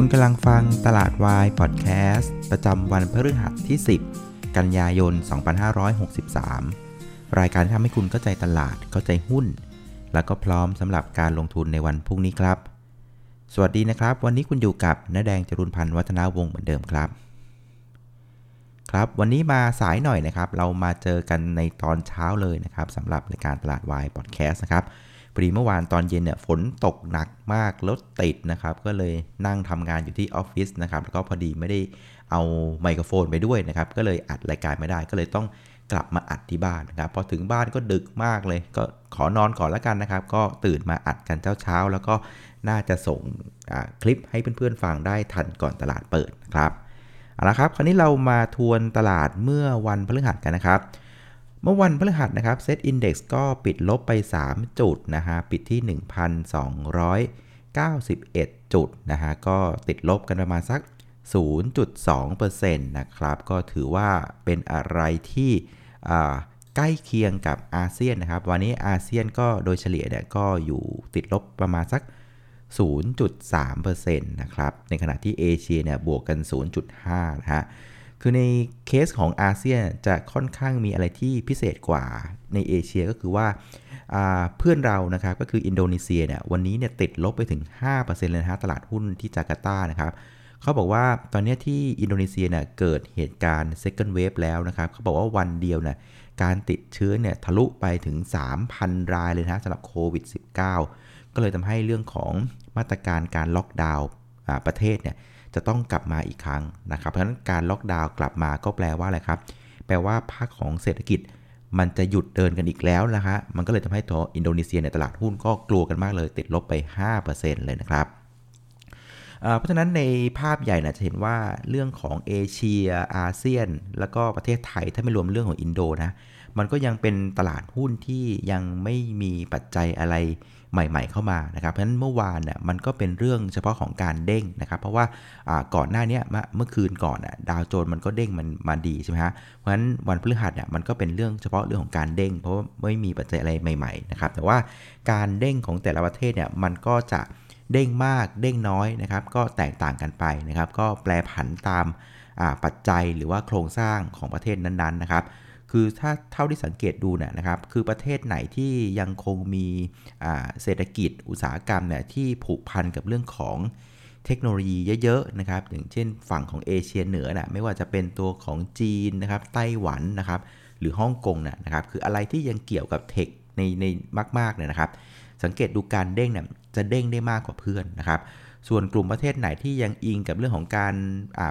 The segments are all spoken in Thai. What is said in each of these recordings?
คุณกำลังฟังตลาดวายพอดแคสต์ประจำวันพฤหัสที่ 10 กันยายน 2563 รายการที่ทำให้คุณเข้าใจตลาดเข้าใจหุ้น แล้วก็พร้อมสำหรับการลงทุนในวันพรุ่งนี้ครับ สวัสดีนะครับ วันนี้คุณอยู่กับน้าแดงจรุนพันธ์วัฒนาวงศ์เหมือนเดิมครับ ครับวันนี้มาสายหน่อยนะครับ เรามาเจอกันในตอนเช้าเลยนะครับสำหรับรายการตลาดวายพอดแคสต์นะครับ พอดีเมื่อวานตอนเย็นเนี่ยฝนตกหนักมากรถติดนะครับ ก็เลยนั่งทำงานอยู่ที่ออฟฟิศนะครับ แล้วก็พอดีไม่ได้เอาไมโครโฟนไปด้วยนะครับ ก็เลยอัดรายการไม่ได้ ก็เลยต้องกลับมาอัดที่บ้านนะครับ พอถึงบ้านก็ดึกมากเลย ก็ขอนอนก่อนแล้วกันนะครับ ก็ตื่นมาอัดกันเช้าเช้าแล้วก็น่าจะส่งคลิปให้เพื่อนๆ ฟังได้ทันก่อนตลาดเปิดนะครับ เอาละครับ คราวนี้เรามาทวนตลาดเมื่อวันพฤหัสกันนะครับ เมื่อวันพฤหัสนะครับเซตอินดี x ก็ปิดลบไป 3 จุดนะฮะปิดที่ 1,291 จุดนะฮะก็ติดลบกันประมาณสัก 0.2%นะครับก็ถือว่าเป็นอะไรที่ใกล้เคียงกับอาเซียนนะครับ วันนี้อาเซียนก็โดยเฉลี่ยเนี่ยก็อยู่ติดลบประมาณสัก 0.3%นะครับในขณะที่เอเชียเนี่ยบวกกัน 0.5นะฮะ คือในเคสของอาเซียนจะค่อนข้างมีอะไรที่พิเศษกว่าในเอเชียก็คือว่าเพื่อนเรานะครับก็คืออินโดนีเซียเนี่ยวันนี้เนี่ยติดลบไปถึง 5%เลยนะฮะตลาดหุ้นที่จาการ์ตานะครับเขาบอกว่าตอนนี้ที่อินโดนีเซียเนี่ยเกิดเหตุการณ์ second wave แล้วนะครับเขาบอกว่าวันเดียวเนี่ยการติดเชื้อเนี่ยทะลุไปถึง 3,000 รายเลยนะสำหรับโควิด -19 ก็เลยทำให้เรื่องของมาตรการการล็อกดาวน์ประเทศเนี่ย จะต้องกลับมาอีกครั้งนะครับ เพราะฉะนั้นการล็อกดาวน์กลับมาก็แปลว่าอะไรครับ แปลว่าภาคของเศรษฐกิจมันจะหยุดเดินกันอีกแล้วนะฮะมันก็เลยทำให้ตัวอินโดนีเซียในตลาดหุ้นก็กลัวกันมากเลยติดลบไป 5%เลยนะครับเพราะฉะนั้นในภาพใหญ่นะจะเห็นว่าเรื่องของเอเชียอาเซียน แล้วก็ประเทศไทยถ้าไม่รวมเรื่องของอินโดนะ มันก็ยังเป็นตลาดหุ้นที่ยังไม่มีปัจจัยอะไร ใหม่ ๆ เข้ามานะครับเพราะฉะนั้นเมื่อวานน่ยมันก็เป็นเรื่องเฉพาะของการเด้งนะครับเพราะว่าก่อนหน้านี้เมื่อคืนก่อนดาวโจนมันก็เด้งมันมาดีใช่ไหมฮะเพราะฉะนั้นวันพฤหัสเนี่ยมันก็เป็นเรื่องเฉพาะเรื่องของการเด้ง เพราะว่าไม่มีปัจจัยอะไรใหม่ๆนะครับแต่ว่าการเด้งของแต่ละประเทศเนี่ยมันก็จะเด้งมากเด้งน้อยนะครับก็แตกต่างกันไปนะครับก็แปลผันตามปัจจัยหรือว่าโครงสร้างของประเทศนั้นๆนะครับ คือถ้าเท่าที่สังเกตดูเนี่ยนะครับคือประเทศไหนที่ยังคงมีเศรษฐกิจอุตสาหกรรมเนี่ยที่ผูกพันกับเรื่องของเทคโนโลยีเยอะๆนะครับอย่างเช่นฝั่งของเอเชียเหนือนะไม่ว่าจะเป็นตัวของจีนนะครับไต้หวันนะครับหรือฮ่องกงนะครับคืออะไรที่ยังเกี่ยวกับเทคในในมากๆเนี่ยนะครับ สังเกตดูการเด้งเนี่ยจะเด้งได้มากกว่าเพื่อนนะครับส่วนกลุ่มประเทศไหนที่ยังอิงกับเรื่องของการ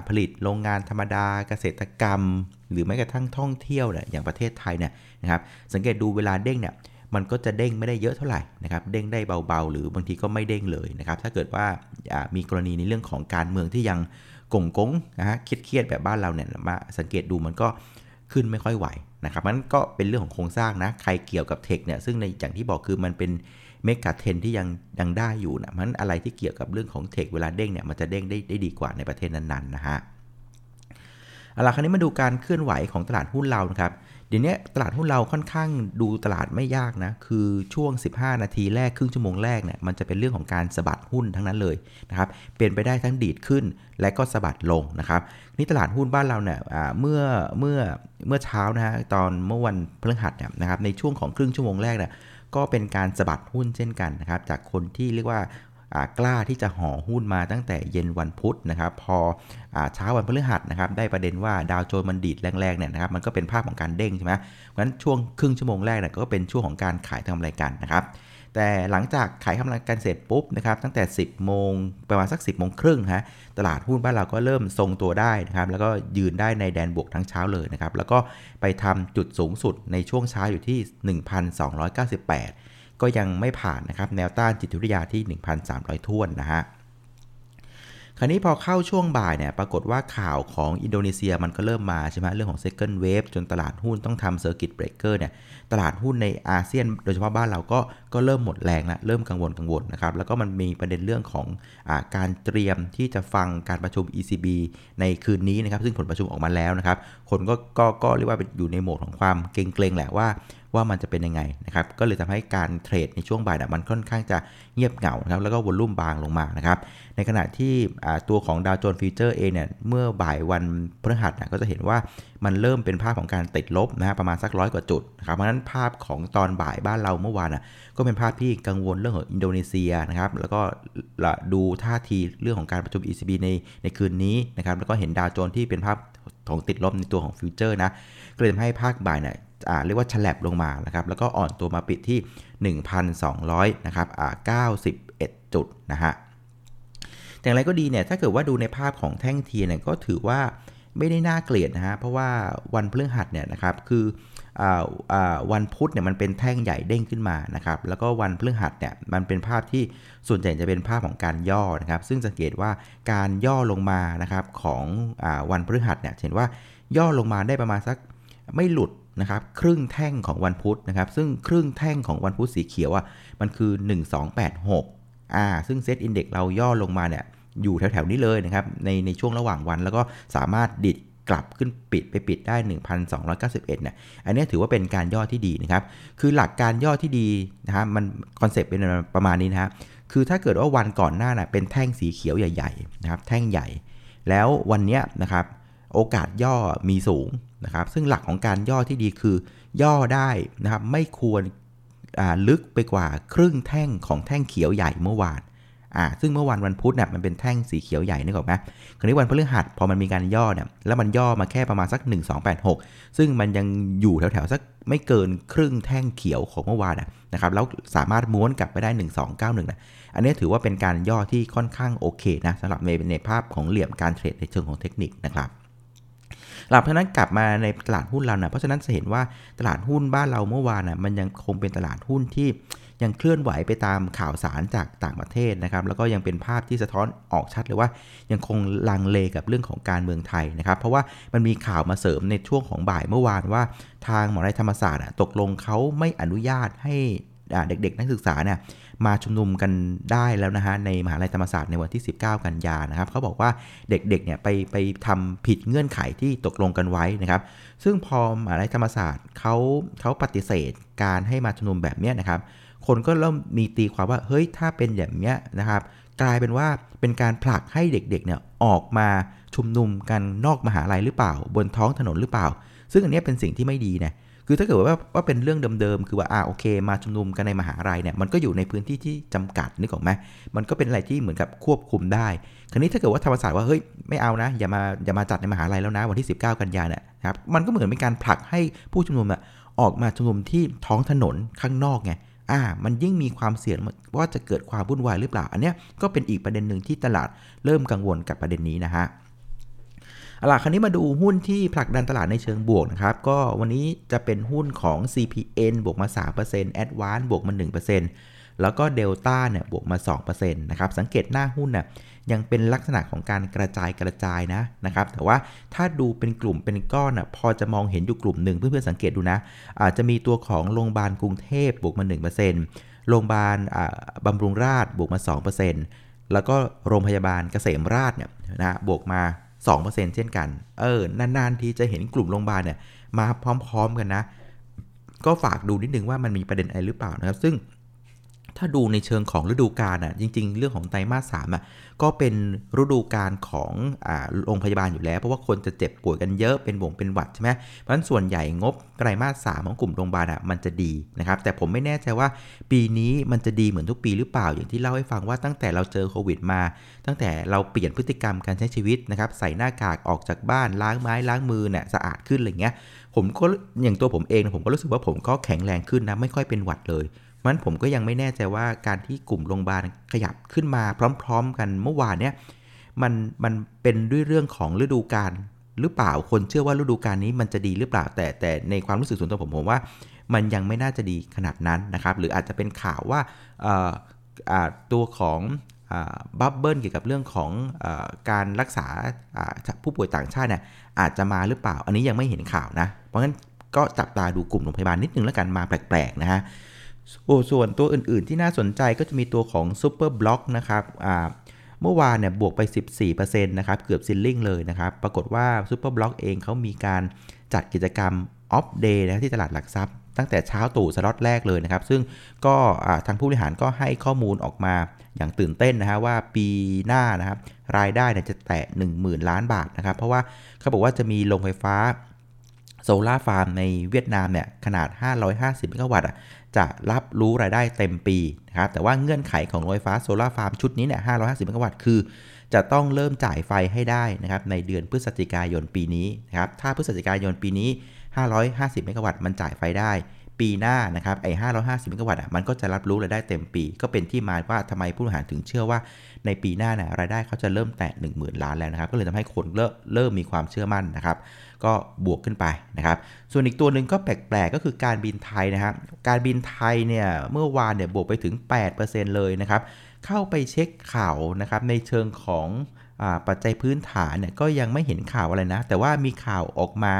ผลิตโรงงานธรรมดาเกษตรกรรม หรือแม้กระทั่งท่องเที่ยวเนี่ยอย่างประเทศไทยเนี่ยนะครับสังเกตดูเวลาเด้งเนี่ยมันก็จะเด้งไม่ได้เยอะเท่าไหร่นะครับเด้งได้เบาๆ หรือบางทีก็ไม่เด้งเลยนะครับถ้าเกิดว่ามีกรณีในเรื่องของการเมืองที่ยังกงกงนะฮะเครียดๆแบบบ้านเราเนี่ยมาสังเกตดูมันก็ขึ้นไม่ค่อยไหวนะครับมันก็เป็นเรื่องของโครงสร้างนะใครเกี่ยวกับเทคเนี่ยซึ่งในอย่างที่บอกคือมันเป็นเมกะเทนที่ยังยังได้อยู่นะมันอะไรที่เกี่ยวกับเรื่องของเทคเวลาเด้งเนี่ยมันจะเด้งได้ได้ดีกว่าในประเทศนั้นๆนะฮะ เอาล่ะคราวนี้มาดูการเคลื่อนไหวของตลาดหุ้นเรานะครับเดี๋ยวนี้ตลาดหุ้นเราค่อนข้างดูตลาดไม่ยากนะ คือช่วง 15 นาทีแรกครึ่งชั่วโมงแรกเนี่ยมันจะเป็นเรื่องของการสะบัดหุ้นทั้งนั้นเลยนะครับเปลี่ยนไปได้ทั้งดีดขึ้นและก็สะบัดลงนะครับนี่ตลาดหุ้นบ้านเราเนี่ยเมื่อเมื่อเมื่อเช้านะฮะตอนเมื่อวันพฤหัสเนี่ยนะครับในช่วงของครึ่งชั่วโมงแรกเนี่ยก็เป็นการสะบัดหุ้นเช่นกันนะครับจากคนที่เรียกว่า กล้าที่จะห่อหุ้นมาตั้งแต่เย็นวันพุธนะครับ พอเช้าวันพฤหัสนะครับ ได้ประเด็นว่าดาวโจนส์มันดีดแรงๆเนี่ยนะครับ มันก็เป็นภาพของการเด้งใช่ไหมเพราะฉะนั้นช่วงครึ่งชั่วโมงแรกเนี่ยก็เป็นช่วงของการขายทำรายการนะครับ แต่หลังจากขายทำรายการเสร็จปุ๊บนะครับ ตั้งแต่ 10 โมงประมาณสัก 10 โมงครึ่งฮะ ตลาดหุ้นบ้านเราก็เริ่มทรงตัวได้นะครับ แล้วก็ยืนได้ในแดนบวกทั้งเช้าเลยนะครับ แล้วก็ไปทำจุดสูงสุดในช่วงเช้าอยู่ที่ 1,298 ก็ยังไม่ผ่านนะครับแนวต้านจิตวิทยาที่ 1,300 ท่วนนะฮะคราวนี้พอเข้าช่วงบ่ายเนี่ยปรากฏว่าข่าวของอินโดนีเซียมันก็เริ่มมาใช่ไหมเรื่องของ second wave จนตลาดหุ้นต้องทำ circuit breaker เนี่ยตลาดหุ้นในอาเซียน โดยเฉพาะบ้านเราก็ก็เริ่มหมดแรงแล้วเริ่มกังวลกังวลนะครับแล้วก็มันมีประเด็นเรื่องของอการเตรียมที่จะฟังการประชุม ECB ในคืนนี้นะครับซึ่งผลประชุมออกมาแล้วนะครับคนก็ก็ก็เรียกว่าอยู่ในโหมดของความเกรงๆแหละว่า ว่ามันจะเป็นยังไงนะครับก็เลยทำให้การเทรดในช่วงบ่ายนะมันค่อนข้างจะเงียบเหงาครับแล้วก็ volume บางลงมานะครับในขณะที่ตัวของดาวโจนส์ future เองเนี่ยเมื่อบ่ายวันพฤหัสนะก็จะเห็นว่ามันเริ่มเป็นภาพของการติดลบนะฮะประมาณสักร้อยกว่าจุดนะครับเพราะฉะนั้นภาพของตอนบ่ายบ้านเราเมื่อวานนะก็เป็นภาพที่กังวลเรื่องของอินโดนีเซียนะครับแล้วก็ดูท่าทีเรื่องของการประชุม ECB ในในคืนนี้นะครับแล้วก็เห็นดาวโจนส์ที่เป็นภาพ ของติดลบในตัวของ future นะก็เลยทำให้ภาคบ่ายเนี่ยเรียกว่าฉลับลงมานะครับแล้วก็อ่อนตัวมาปิดที่ 1,200นะครับ91 จุดนะฮะอย่างไรก็ดีเนี่ยถ้าเกิดว่าดูในภาพของแท่งเทียนเนี่ยก็ถือว่าไม่ได้น่าเกลียดนะฮะเพราะว่าวันพฤหัสเนี่ยนะครับคืออ วันพุธเนี่ยมันเป็นแท่งใหญ่เด้งขึ้นมานะครับแล้วก็วันพฤหัสเนี่ยมันเป็นภาพที่ส่วนใหญ่จะเป็นภาพของการย่อนะครับ ซึ่งสังเกตว่าการย่อลงมานะครับของอวันพฤหัสเนี่ยเห็นว่าย่อลงมาได้ประมาณสักไม่หลุดนะครับครึ่งแท่งของวันพุธนะครับซึ่งครึ่งแท่งของวันพุธสีเขียวอะมันคือ 1286อ่าซึ่งเซตอินเด็กเราย่อลงมาเนี่ยอยู่แถวๆนี้เลยนะครับในในช่วงระหว่างวันแล้วก็สามารถดิด กลับขึ้นปิดไปปิดได้ 1,291เนี่ยอันนี้ถือว่าเป็นการย่อที่ดีนะครับคือหลักการย่อที่ดีนะฮะมันคอนเซปต์เป็นประมาณนี้นะฮะคือถ้าเกิดว่าวันก่อนหน้าน่ะเป็นแท่งสีเขียวใหญ่ๆนะครับแท่งใหญ่ แล้ววันนี้นะครับโอกาสย่อมีสูงนะครับซึ่งหลักของการย่อที่ดีคือย่อได้นะครับไม่ควรลึกไปกว่าครึ่งแท่งของแท่งเขียวใหญ่เมื่อวาน อ่าซึ่งเมื่อวันวันพุธเนี่ยมันเป็นแท่งสีเขียวใหญ่นึกออกไหมคราวนี้วันพฤหัสพอมันมีการย่อเนี่ยแล้วมันย่อมาแค่ประมาณสัก 1286 ซึ่งมันยังอยู่แถวๆสักไม่เกินครึ่งแท่งเขียวของเมื่อวานนะครับแล้วสามารถม้วนกลับไปได้ 1291นะอันนี้ถือว่าเป็นการย่อที่ค่อนข้างโอเคนะสำหรับในในภาพของเหลี่ยมการเทรดในเชิงของเทคนิคนะครับหลับเพราะนั้นกลับมาในตลาดหุ้นเรานะเพราะฉะนั้นจะเห็นว่าตลาดหุ้นบ้านเราเมื่อวานนะมันยังคงเป็นตลาดหุ้นที่ ยังเคลื่อนไหวไปตามข่าวสารจากต่างประเทศนะครับ แล้วก็ยังเป็นภาพที่สะท้อนออกชัดเลยว่า ยังคงลังเลกับเรื่องของการเมืองไทยนะครับ เพราะว่ามันมีข่าวมาเสริมในช่วงของบ่ายเมื่อวานว่า ทางหมอในธรรมศาสตร์ตกลงเขาไม่อนุญาตให้เด็กๆ นักศึกษาเนี่ยมาชุมนุมกันได้แล้วนะฮะในมหาลัยธรรมศาสตร์ในวันที่ 19 กันยานะครับเขาบอกว่าเด็กๆเนี่ยไปไปทำผิดเงื่อนไขที่ตกลงกันไว้นะครับ ซึ่งพอมหาลัยธรรมศาสตร์เขาเขาปฏิเสธการให้มาชุมนุมแบบนี้นะครับ คนก็เริ่มมีตีความว่าเฮ้ยถ้าเป็นแบบนี้นะครับ กลายเป็นว่าเป็นการผลักให้เด็กๆเนี่ยออกมาชุมนุมกันนอกมหาลัยหรือเปล่า บนท้องถนนหรือเปล่า ซึ่งอันนี้เป็นสิ่งที่ไม่ดีนะคือถ้าเกิดว่าว่าเป็นเรื่องเดิมๆ คือว่าอ่าโอเค มาชุมนุมกันในมหาลัยเนี่ยมันก็อยู่ในพื้นที่ที่จำกัดนึกออกไหมมันก็เป็นอะไรที่เหมือนกับควบคุมได้ คราวนี้ถ้าเกิดว่าธรรมศาสตร์ว่าเฮ้ยไม่เอานะอย่ามาอย่ามาจัดในมหาลัยแล้วนะวันที่ 19 กันยาเนี่ยครับมันก็เหมือนเป็นการผลักให้ผู้ชุมนุมอะออกมาชุมนุมที่ท้องถนนข้างนอกไง อ่ามันยิ่งมีความเสี่ยงว่าจะเกิดความวุ่นวายหรือเปล่า อันนี้ก็เป็นอีกประเด็นหนึ่งที่ตลาดเริ่มกังวลกับประเด็นนี้นะฮะเอาล่ะคราวนี้มาดูหุ้นที่ผลักดันตลาดในเชิงบวกนะครับ ก็วันนี้จะเป็นหุ้นของ CPN บวกมา 3% Advance บวกมา 1% แล้วก็ Delta เนี่ยบวกมา2%นะครับสังเกตหน้าหุ้นเนี่ยยังเป็นลักษณะของการกระจายกระจายนะนะครับแต่ว่าถ้าดูเป็นกลุ่มเป็นก้อนอะพอจะมองเห็นอยู่กลุ่มหนึ่งเพื่อนๆสังเกตดูนะอาจจะมีตัวของโรงพยาบาลกรุงเทพบวกมา 1%โรงพยาบาลบำรุงราษฎร์บวกมา 2%แล้วก็โรงพยาบาลเกษมราษฎร์เนี่ยนะบวกมา2%เช่นกัน เออ นานๆ ทีจะเห็นกลุ่มโรงพยาบาลเนี่ยมาพร้อม ๆ กันนะ ก็ฝากดูนิดนึงว่ามันมีประเด็นอะไรหรือเปล่านะครับ ซึ่ง ถ้าดูในเชิงของฤดูกาลอะจริง ๆ เรื่องของไตรมาสสามอะก็เป็นฤดูกาลของอ่าโรงพยาบาลอยู่แล้ว เพราะว่าคนจะเจ็บป่วยกันเยอะเป็นบ่งเป็นหวัดใช่ไหมเพราะฉะนั้นส่วนใหญ่งบไตรมาสสามของกลุ่มโรงพยาบาลอะมันจะดีนะครับแต่ผมไม่แน่ใจว่าปีนี้มันจะดีเหมือนทุกปีหรือเปล่าอย่างที่เล่าให้ฟังว่าตั้งแต่เราเจอโควิดมา ตั้งแต่เราเปลี่ยนพฤติกรรมการใช้ชีวิตนะครับใส่หน้ากากออกจากบ้านล้างไม้ล้างมือเนี่ยสะอาดขึ้นอะไรเงี้ยผมก็อย่างตัวผมเองผมก็รู้สึกว่าผมก็แข็งแรงขึ้นนะไม่ค่อยเป็นหวัดเลย มันผมก็ยังไม่แน่ใจว่าการที่กลุ่มโรงพยาบาลขยับขึ้นมาพร้อม ๆ กันเมื่อวานเนี้ยมันมันเป็นด้วยเรื่องของฤดูกาลหรือเปล่าคนเชื่อว่าฤดูกาลนี้มันจะดีหรือเปล่า แต่แต่ในความรู้สึกส่วนตัวผมผมว่า มันยังไม่น่าจะดีขนาดนั้นนะครับ หรืออาจจะเป็นข่าวว่าตัวของบับเบิลเกี่ยวกับเรื่องของอการรักษาผู้ป่วยต่างชาติเนี่ยอาจจะมาหรือเปล่า อันนี้ยังไม่เห็นข่าวนะ เพราะงั้นก็จับตาดูกลุ่มโรงพยาบาลนิดนึงแล้วกันมาแปลกๆนะฮะ ส่วนตัวอื่นๆที่น่าสนใจก็จะมีตัวของ Super Block นะครับเมื่อวานเนี่ยบวกไป 14%นะครับเกือบ ceiling เลยนะครับ ปรากฏว่า Super Block เองเขามีการจัดกิจกรรม Opp Day นะที่ตลาดหลักทรัพย์ ตั้งแต่เช้าตรู่สล็อตแรกเลยนะครับ ซึ่งก็ทางผู้บริหารก็ให้ข้อมูลออกมาอย่างตื่นเต้นนะฮะว่าปีหน้านะครับรายได้เนี่ยจะแตะ 10,000 ล้านบาทนะครับ เพราะว่าเขาบอกว่าจะมีโรงไฟฟ้าโซลาร์ฟาร์มในเวียดนามเนี่ยขนาด 550 เมกะวัตต์จะรับรู้รายได้เต็มปีนะครับแต่ว่าเงื่อนไขของโรงไฟฟ้าโซลาร์ฟาร์มชุดนี้เนี่ย 550 เมกะวัตต์คือ จะต้องเริ่มจ่ายไฟให้ได้นะครับในเดือนพฤศจิกายนปีนี้นะครับถ้าพฤศจิกายนปีนี้ 550 เมกะวัตต์มันจ่ายไฟได้ ปีหน้านะครับไอ้550 เมกะวัตต์อะมันก็จะรับรู้รายได้เต็มปี ก็เป็นที่มาว่าทำไมผู้บริหารถึงเชื่อว่า ในปีหน้าเนี่ยรายได้เขาจะเริ่มแตะ10,000 ล้านแล้วนะครับ ก็เลยทำให้คนเริ่มเริ่มมีความเชื่อมั่นนะครับ ก็บวกขึ้นไปนะครับ ส่วนอีกตัวหนึ่งก็แปลกๆก็คือการบินไทยนะครับ การบินไทยเนี่ยเมื่อวานเนี่ยบวกไปถึง 8%เลยนะครับ เข้าไปเช็คข่าวนะครับในเชิงของอปัจจัยพื้นฐานเนี่ยก็ยังไม่เห็นข่าวอะไรนะ แต่ว่ามีข่าวออกมา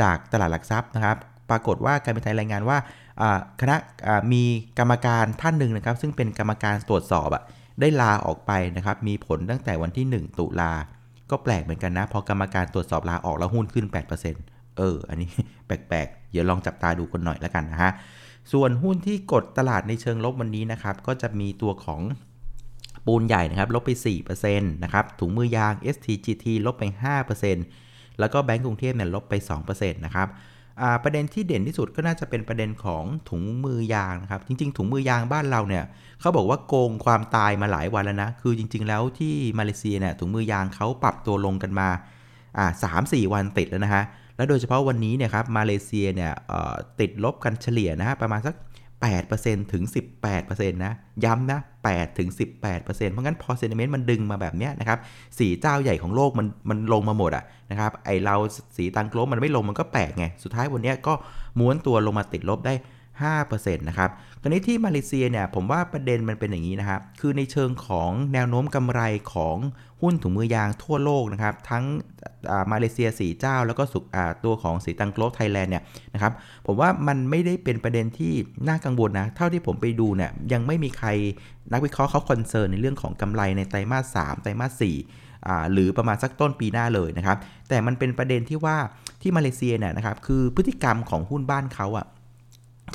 จากตลาดหลักทรัพย์นะครับ ปรากฏว่าการบินไทยรายงานว่าคณะมีกรรมการท่านหนึ่งนะครับ ซึ่งเป็นกรรมการตรวจสอบอะได้ลาออกไปนะครับ มีผลตั้งแต่วันที่ 1 ตุลา ก็แปลกเหมือนกันนะ พอกรรมการตรวจสอบลาออกแล้วหุ้นขึ้น 8%เออ อันนี้แปลกๆ เดี๋ยวลองจับตาดูกันหน่อยแล้วกันนะฮะ ส่วนหุ้นที่กดตลาดในเชิงลบวันนี้นะครับ ก็จะมีตัวของปูนใหญ่นะครับ ลบไป 4%นะครับ ถุงมือยาง STGT ลบไป 5%แล้วก็แบงก์กรุงเทพเนี่ยลบไป 2%นะครับ ประเด็นที่เด่นที่สุดก็น่าจะเป็นประเด็นของถุงมือยางนะครับ จริง ๆ ถุงมือยางบ้านเราเนี่ยเขาบอกว่าโกงความตายมาหลายวันแล้วนะ คือจริง ๆ แล้วที่มาเลเซียเนี่ยถุงมือยางเขาปรับตัวลงกันมาสามสี่วันติดแล้วนะฮะ แล้วโดยเฉพาะวันนี้เนี่ยครับมาเลเซียเนี่ยติดลบกันเฉลี่ยนะฮะประมาณสัก 8%ถึง 18%นะ ย้ำนะ8ถึง 18%เพราะงั้นพอเซนเมนต์มันดึงมาแบบนี้นะครับสีเจ้าใหญ่ของโลกมันมันลงมาหมดอะนะครับไอเราสีตังโกลบมันไม่ลงมันก็แปลกไง สุดท้ายวันนี้ก็ม้วนตัวลงมาติดลบได้ 5%นะครับตอนนี้ที่มาเลเซียเนี่ยผมว่าประเด็นมันเป็นอย่างนี้นะครับ คือในเชิงของแนวโน้มกำไรของหุ้นถุงมือยางทั่วโลกนะครับ ทั้งมาเลเซียสีเจ้า แล้วก็สุตัวของศรีตรัง Gloves Thailand เนี่ยนะครับ ผมว่ามันไม่ได้เป็นประเด็นที่น่ากังวลนะ เท่าที่ผมไปดูเนี่ยยังไม่มีใครนักวิเคราะห์เขา concern ในเรื่องของกำไรในไตรมาส3ไตรมาส4หรือประมาณสักต้นปีหน้าเลยนะครับ แต่มันเป็นประเด็นที่ว่าที่มาเลเซียเนี่ยนะครับ คือพฤติกรรมของหุ้นบ้านเขาอะ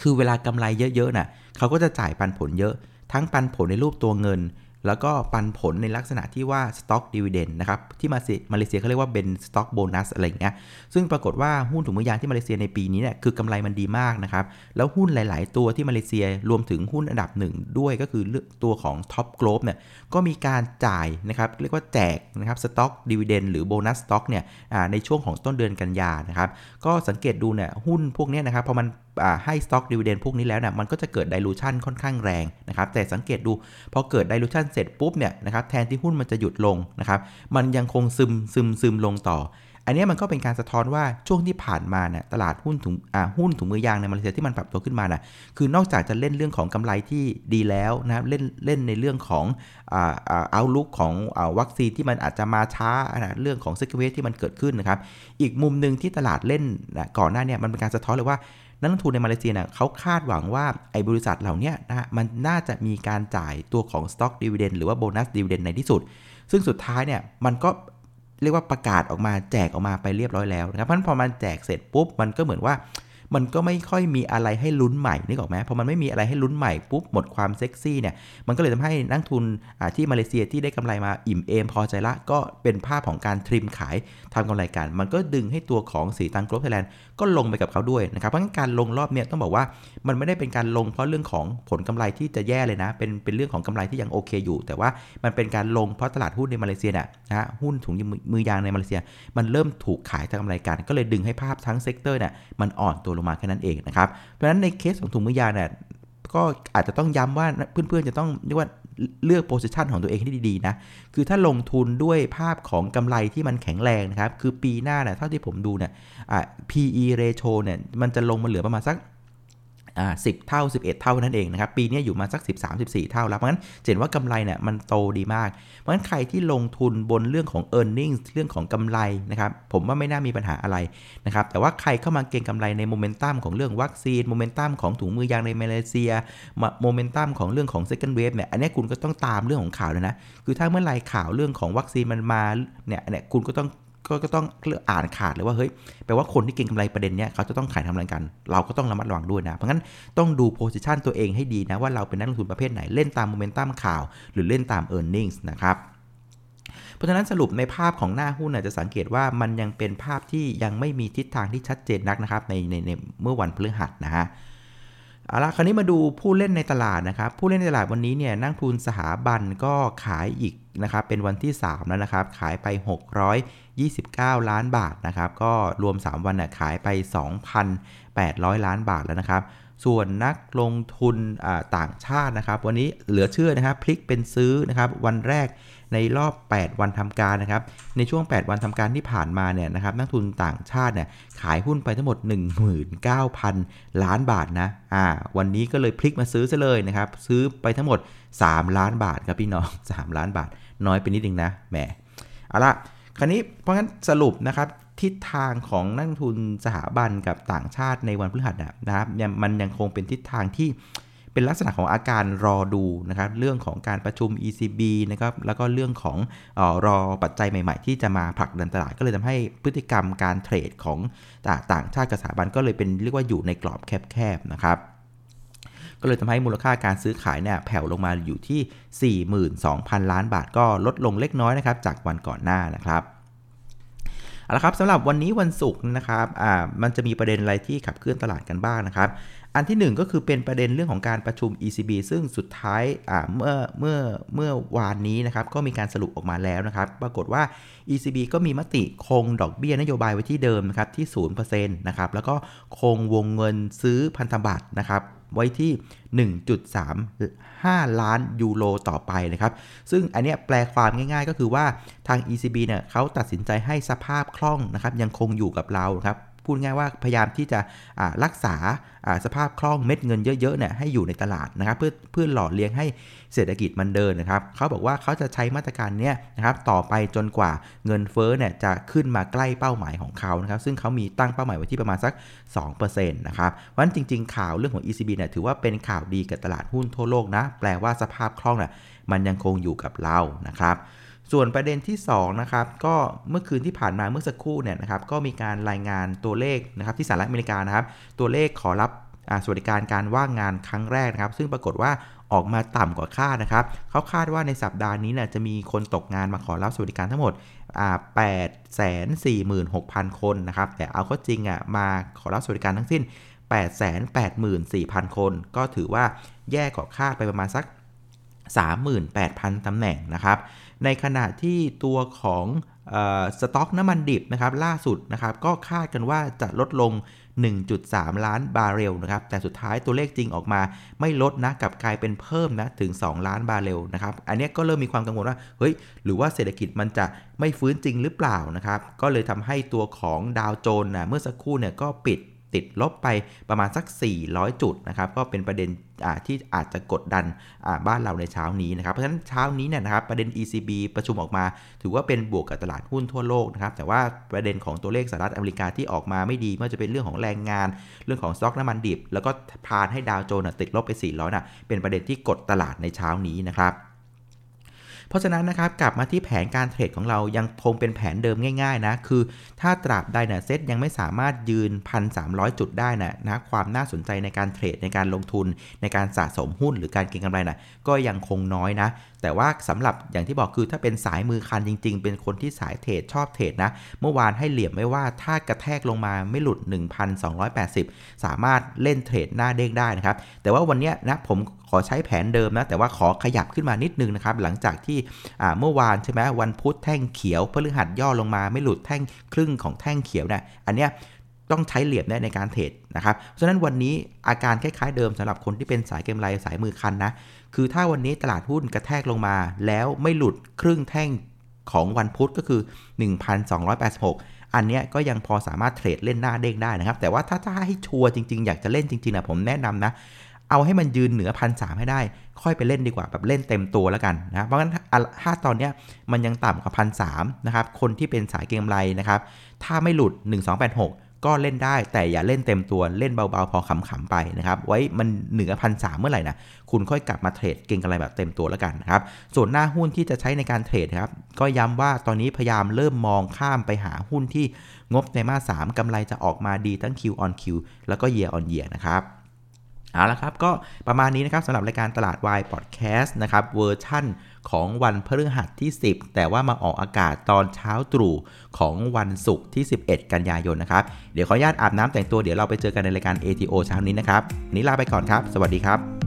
คือเวลากำไรเยอะๆนะ่ะเขาก็จะจ่ายปันผลเยอะ ทั้งปันผลในรูปตัวเงิน แล้วก็ปันผลในลักษณะที่ว่า stock dividend นะครับ ที่มามาเลเซียเขาเรียกว่าเป็น stock bonus อะไรอย่างเงี้ย ซึ่งปรากฏว่าหุ้นถุงมือยางที่มาเลเซียในปีนี้เนี่ยคือกำไรมันดีมากนะครับ แล้วหุ้นหลาย ๆ ตัวที่มาเลเซียรวมถึงหุ้นอันดับหนึ่งด้วยก็คือตัวของ top globe เนี่ยก็มีการจ่ายนะครับเรียกว่าแจกนะครับ stock dividend หรือ bonus stock เนี่ยในช่วงของต้นเดือนกันยานะครับก็สังเกตดูเนี่ยหุ้นพวกนี้นะครับพอมัน ให้ stock dividend พวกนี้แล้วเนี่ยมันก็จะเกิด dilution ค่อนข้างแรงนะครับแต่สังเกตดูพอเกิด dilution เสร็จปุ๊บเนี่ยนะครับแทนที่หุ้นมันจะหยุดลงนะครับมันยังคงซึมซึมซึมลงต่อ อันนี้มันก็เป็นการสะท้อนว่าช่วงที่ผ่านมาเนี่ยตลาดหุ้นถุงอ่าหุ้นถุงมือยางในมาเลเซียที่มันปรับตัวขึ้นมาน่ะคือนอกจากจะเล่นเรื่องของกำไรที่ดีแล้วนะครับเล่นเล่นในเรื่องของอ่าอ่า outlook ของอ่าวัคซีนที่มันอาจจะมาช้านะเรื่องของซิกเวสที่มันเกิดขึ้นนะครับอีกมุมหนึ่งที่ตลาดเล่นนะก่อนหน้านี้มันเป็นการสะท้อนเลยว่า นักลงทุนในมาเลเซียเนี่ยเขาคาดหวังว่าไอ้บริษัทเหล่านี้นะมันน่าจะมีการจ่ายตัวของ Stock Dividend หรือว่า Bonus Dividend ในที่สุด ซึ่งสุดท้ายเนี่ยมันก็เรียกว่าประกาศออกมาแจกออกมาไปเรียบร้อยแล้วนะครับเพราะพอมันแจกเสร็จปุ๊บมันก็เหมือนว่ามันก็ไม่ค่อยมีอะไรให้ลุ้นใหม่นี่กออกไหมพอมันไม่มีอะไรให้ลุ้นใหม่ปุ๊บหมดความเซ็กซี่เนี่ย มันก็เลยทำให้นักลงทุนที่มาเลเซียที่ได้กำไรมาอิ่มเอมพอใจละ ก็เป็นภาพของการ trim ขายทำกำไรกัน มันก็ดึงให้ตัวของศรีตรัง Gloves Thailand ก็ลงไปกับเขาด้วยนะครับเพราะงั้นการลงรอบเนี่ยต้องบอกว่ามันไม่ได้เป็นการลงเพราะเรื่องของผลกำไรที่จะแย่เลยนะ เป็นเป็นเรื่องของกำไรที่ยังโอเคอยู่ แต่ว่ามันเป็นการลงเพราะตลาดหุ้นในมาเลเซียนะฮะหุ้นถุงมือยางในมาเลเซีย มันเริ่มถูกขายทำกำไรกัน ก็เลยดึงให้ภาพทั้ง sector เนี่ยมันอ่อนตัวลงมาแค่นั้นเองนะครับเพราะฉะนั้นในเคสของถุงมือยางเนี่ยก็อาจจะต้องย้ำว่าเพื่อนๆจะต้องเรียกว่า เลือกโพสิชันของตัวเองให้ดีๆนะ คือถ้าลงทุนด้วยภาพของกำไรที่มันแข็งแรงนะครับ คือปีหน้าเนี่ยเท่าที่ผมดูเนี่ย PE ratio เนี่ยมันจะลงมาเหลือประมาณสัก อ่าสิบเท่า 11 เท่านั่นเองนะครับปีนี้อยู่มาสัก 13 14 เท่าแล้ว เพราะงั้นเห็นว่ากำไรเนี่ยมันโตดีมาก เพราะงั้นใครที่ลงทุนบนเรื่องของ e a r n i n g เรื่องของกำไรนะครับผมว่าไม่น่ามีปัญหาอะไรนะครับแต่ว่าใครเข้ามาเก็งกำไรในโมเมนตัมของเรื่องวัคซีนโมเมนตัมของถุงมือยางในมาเลเซียโมเมนตัมของเรื่องของ second wave เนี่ยอันนี้คุณก็ต้องตามเรื่องของข่าวเลยนะคือถ้าเมื่อไรข่าวเรื่องของวัคซีนมันมาเนี่ยเนี่ยคุณก็ต้อง ก็ก็ต้องอ่านขาดเลยว่าเฮ้ยแปลว่าคนที่เก็งกำไรประเด็นเนี้ยเขาจะต้องขายทำกำไรกันเราก็ต้องระมัดระวังด้วยนะ เพราะงั้นต้องดู position ตัวเองให้ดีนะ ว่าเราเป็นนักลงทุนประเภทไหนเล่นตามโมเมนตัมข่าว หรือเล่นตาม e a r n i n g นะครับเพราะฉะนั้นสรุปในภาพของหน้าหุ้นจะสังเกตว่ามันยังเป็นภาพที่ยังไม่มีทิศทางที่ชัดเจนนักนะครับในในในเมื่อวันพฤหัสนะฮะ เอาละคราวนี้มาดูผู้เล่นในตลาดนะครับ ผู้เล่นในตลาดวันนี้เนี่ยนั่งทุนสถาบันก็ขายอีกนะครับเป็นวันที่ 3 แล้วนะครับ ขายไป 629 ล้านบาทนะครับ ก็รวม 3 วันน่ยขายไป 2,800 ล้านบาทแล้วนะครับ ส่วนนักลงทุนต่างชาตินะครับ วันนี้เหลือเชื่อนะครับพลิกเป็นซื้อนะครับ วันแรก ในรอบ 8 วันทำการนะครับ ในช่วง 8 วันทำการที่ผ่านมาเนี่ยนะครับนักทุนต่างชาติเนี่ยขายหุ้นไปทั้งหมด 19,000 ล้านบาทนะอ่าวันนี้ก็เลยพลิกมาซื้อซะเลยนะครับ ซื้อไปทั้งหมด 3 ล้านบาทครับพี่น้อง 3 ล้านบาท น้อยไปนิดนึงนะแหมเอาละคราวนี้เพราะงั้นสรุปนะครับทิศทางของนักทุนสถาบันกับต่างชาติในวันพฤหัสนะครับมันยังคงเป็นทิศทางที่ เป็นลักษณะของอาการรอดูนะครับเรื่องของการประชุม ECB นะครับแล้วก็เรื่องของอรอปัจจัยใหม่ ๆ ที่จะมาผลักดันตลาดก็เลยทำให้พฤติกรรมการเทรดของต่างชาติกับสถาบันก็เลยเป็นเรียกว่าอยู่ในกรอบแคบๆนะครับก็เลยทำให้มูลค่าการซื้อขายเนี่ยแผ่วลงมาอยู่ที่ 42,000 ล้านบาทก็ลดลงเล็กน้อยนะครับจากวันก่อนหน้านะครับเอาละครับสำหรับวันนี้วันศุกร์นะครับอ่ามันจะมีประเด็นอะไรที่ขับเคลื่อนตลาดกันบ้างนะครับ อันที่ 1 ก็คือเป็นประเด็นเรื่องของการประชุม ECB ซึ่งสุดท้ายเมื่อเมื่อเมื่อวานนี้นะครับก็มีการสรุปออกมาแล้วนะครับ ปรากฏว่า ECB ก็มีมติคงดอกเบี้ยนโยบายไว้ที่เดิมนะครับที่0%นะครับแล้วก็คงวงเงินซื้อพันธบัตรนะครับไว้ที่ 1.35 ล้านยูโรต่อไปนะครับ ซึ่งอันนี้แปลความง่ายๆ ก็คือว่าทาง ECB เนี่ยเขาตัดสินใจให้สภาพคล่องนะครับยังคงอยู่กับเราครับ พูดง่ายว่าพยายามที่จะรักษาสภาพคล่องเม็ดเงินเยอะๆเนี่ยให้อยู่ในตลาดนะครับเพื่อเพื่อหล่อเลี้ยงให้เศรษฐกิจมันเดินนะครับเขาบอกว่าเขาจะใช้มาตรการเนี้ยนะครับต่อไปจนกว่าเงินเฟ้อเนี่ยจะขึ้นมาใกล้เป้าหมายของเขานะครับซึ่งเขามีตั้งเป้าหมายไว้ที่ประมาณสัก 2%นะครับเพราะฉะนั้นจริง ๆ ข่าวเรื่องของ ECB เนี่ยถือว่าเป็นข่าวดีกับตลาดหุ้นทั่วโลกนะแปลว่าสภาพคล่องน่ะมันยังคงอยู่กับเรานะครับ ส่วนประเด็นที่2นะครับก็เมื่อคืนที่ผ่านมาเมื่อสักครู่เนี่ยนะครับก็มีการรายงานตัวเลขนะครับที่สหรัฐอเมริกานะครับ ตัวเลขขอรับสวัสดิการการว่างงานครั้งแรกนะครับ ซึ่งปรากฏว่าออกมาต่ำกว่าคาดนะครับเขาคาดว่าในสัปดาห์นี้เนี่ยจะมีคนตกงานมาขอรับสวัสดิการทั้งหมด8 4 6 0 0 0 คนนะครับ แต่เอาข้อจริงอะมาขอรับสวัสดิการทั้งสิ้น 884,000 คน ก็ถือว่าแย่กว่าคาดไปประมาณสัก 38,000ตำแหน่งนะครับ ในขณะที่ตัวของสต็อกน้ำมันดิบนะครับล่าสุดนะครับก็คาดกันว่าจะลดลง 1.3 ล้านบาร์เรลนะครับแต่สุดท้ายตัวเลขจริงออกมาไม่ลดนะกลับกลายเป็นเพิ่มนะถึง 2 ล้านบาร์เรลนะครับอันนี้ก็เริ่มมีความกังวลว่าเฮ้ยหรือว่าเศรษฐกิจมันจะไม่ฟื้นจริงหรือเปล่านะครับก็เลยทำให้ตัวของดาวโจนส์นะเมื่อสักครู่เนี่ยก็ปิด ติดลบไปประมาณสัก 400 จุดนะครับก็เป็นประเด็นที่อาจจะกดดันบ้านเราในเช้านี้นะครับเพราะฉะนั้นเช้านี้เนี่ยนะครับประเด็น ECB ประชุมออกมา ถือว่าเป็นบวกกับตลาดหุ้นทั่วโลกนะครับแต่ว่าประเด็นของตัวเลขสหรัฐอเมริกาที่ออกมาไม่ดีไม่ว่าจะเป็นเรื่องของแรงงาน เรื่องของสต็อกน้ำมันดิบ แล้วก็พานให้ดาวโจนส์ติดลบไป 400นะเป็นประเด็นที่กดตลาดในเช้านี้นะครับ เพราะฉะนั้นนะครับกลับมาที่แผนการเทรดของเรายังคงเป็นแผนเดิมง่ายๆนะคือถ้าตราบใดนะเซ็ตยังไม่สามารถยืน 1,300 จุดได้นะนะความน่าสนใจในการเทรดในการลงทุนในการสะสมหุ้นหรือการเก็งกำไรนะก็ยังคงน้อยนะ แต่ว่าสำหรับอย่างที่บอกคือถ้าเป็นสายมือคันจริง ๆ เป็นคนที่สายเทรดชอบเทรดนะ เมื่อวานให้เหลี่ยมไว้ว่าถ้ากระแทกลงมาไม่หลุด 1,280 สามารถเล่นเทรดหน้าเด้งได้นะครับ แต่ว่าวันนี้นะผมขอใช้แผนเดิมนะ แต่ว่าขอขยับขึ้นมานิดนึงนะครับ หลังจากที่เมื่อวานใช่ไหมวันพุธแท่งเขียวพฤหัสย่อลงมาไม่หลุดแท่งครึ่งของแท่งเขียวเนะี่ยอันเนี้ยต้องใช้เหลี่ยมในการเทรดนะครับ ฉะนั้นวันนี้อาการคล้ายๆเดิมสำหรับคนที่เป็นสายเกมไลสายมือคันนะ คือถ้าวันนี้ตลาดหุ้นกระแทกลงมา แล้วไม่หลุดครึ่งแท่งของวันพุธก็คือ 1,286 อันนี้ก็ยังพอสามารถเทรดเล่นหน้าเด้งได้นะครับ แต่ว่าถ้าถ้าให้ชัวร์จริงๆ อยากจะเล่นจริงๆนะผมแนะนำนะ เอาให้มันยืนเหนือพันสให้ได้ ค่อยไปเล่นดีกว่าแบบเล่นเต็มตัวแล้วกันนะ เพราะงั้นถ้าตอนนี้มันยังต่ำกว่าพันสนะครับ คนที่เป็นสายเก็งกำไรนะครับ ถ้าไม่หลุด 1286 ก็เล่นได้แต่อย่าเล่นเต็มตัวเล่นเบาๆ พอขำๆไปนะครับ ไว้มันเหนือพันสเมื่อไหร่นะคุณค่อยกลับมาเทรดเก่งกำไรแบบเต็มตัวแล้วกันนะครับ ส่วนหน้าหุ้นที่จะใช้ในการเทรดครับก็ย้ำว่าตอนนี้พยายามเริ่มมองข้ามไปหาหุ้นที่งบในมาสามกำไรจะออกมาดีทั้ง Q on Q แล้วก็ Year on Year นะครับ เอาละครับก็ประมาณนี้นะครับสำหรับรายการตลาดวายพอดแคสต์นะครับเวอร์ชั่นของวันพฤหัสที่ 10 แต่ว่ามาออกอากาศตอนเช้าตรู่ของวันศุกร์ที่ 11 กันยายนนะครับเดี๋ยวขออนุญาตอาบน้ำแต่งตัวเดี๋ยวเราไปเจอกันในรายการ ATO เช้านี้นะครับนี้ลาไปก่อนครับ สวัสดีครับ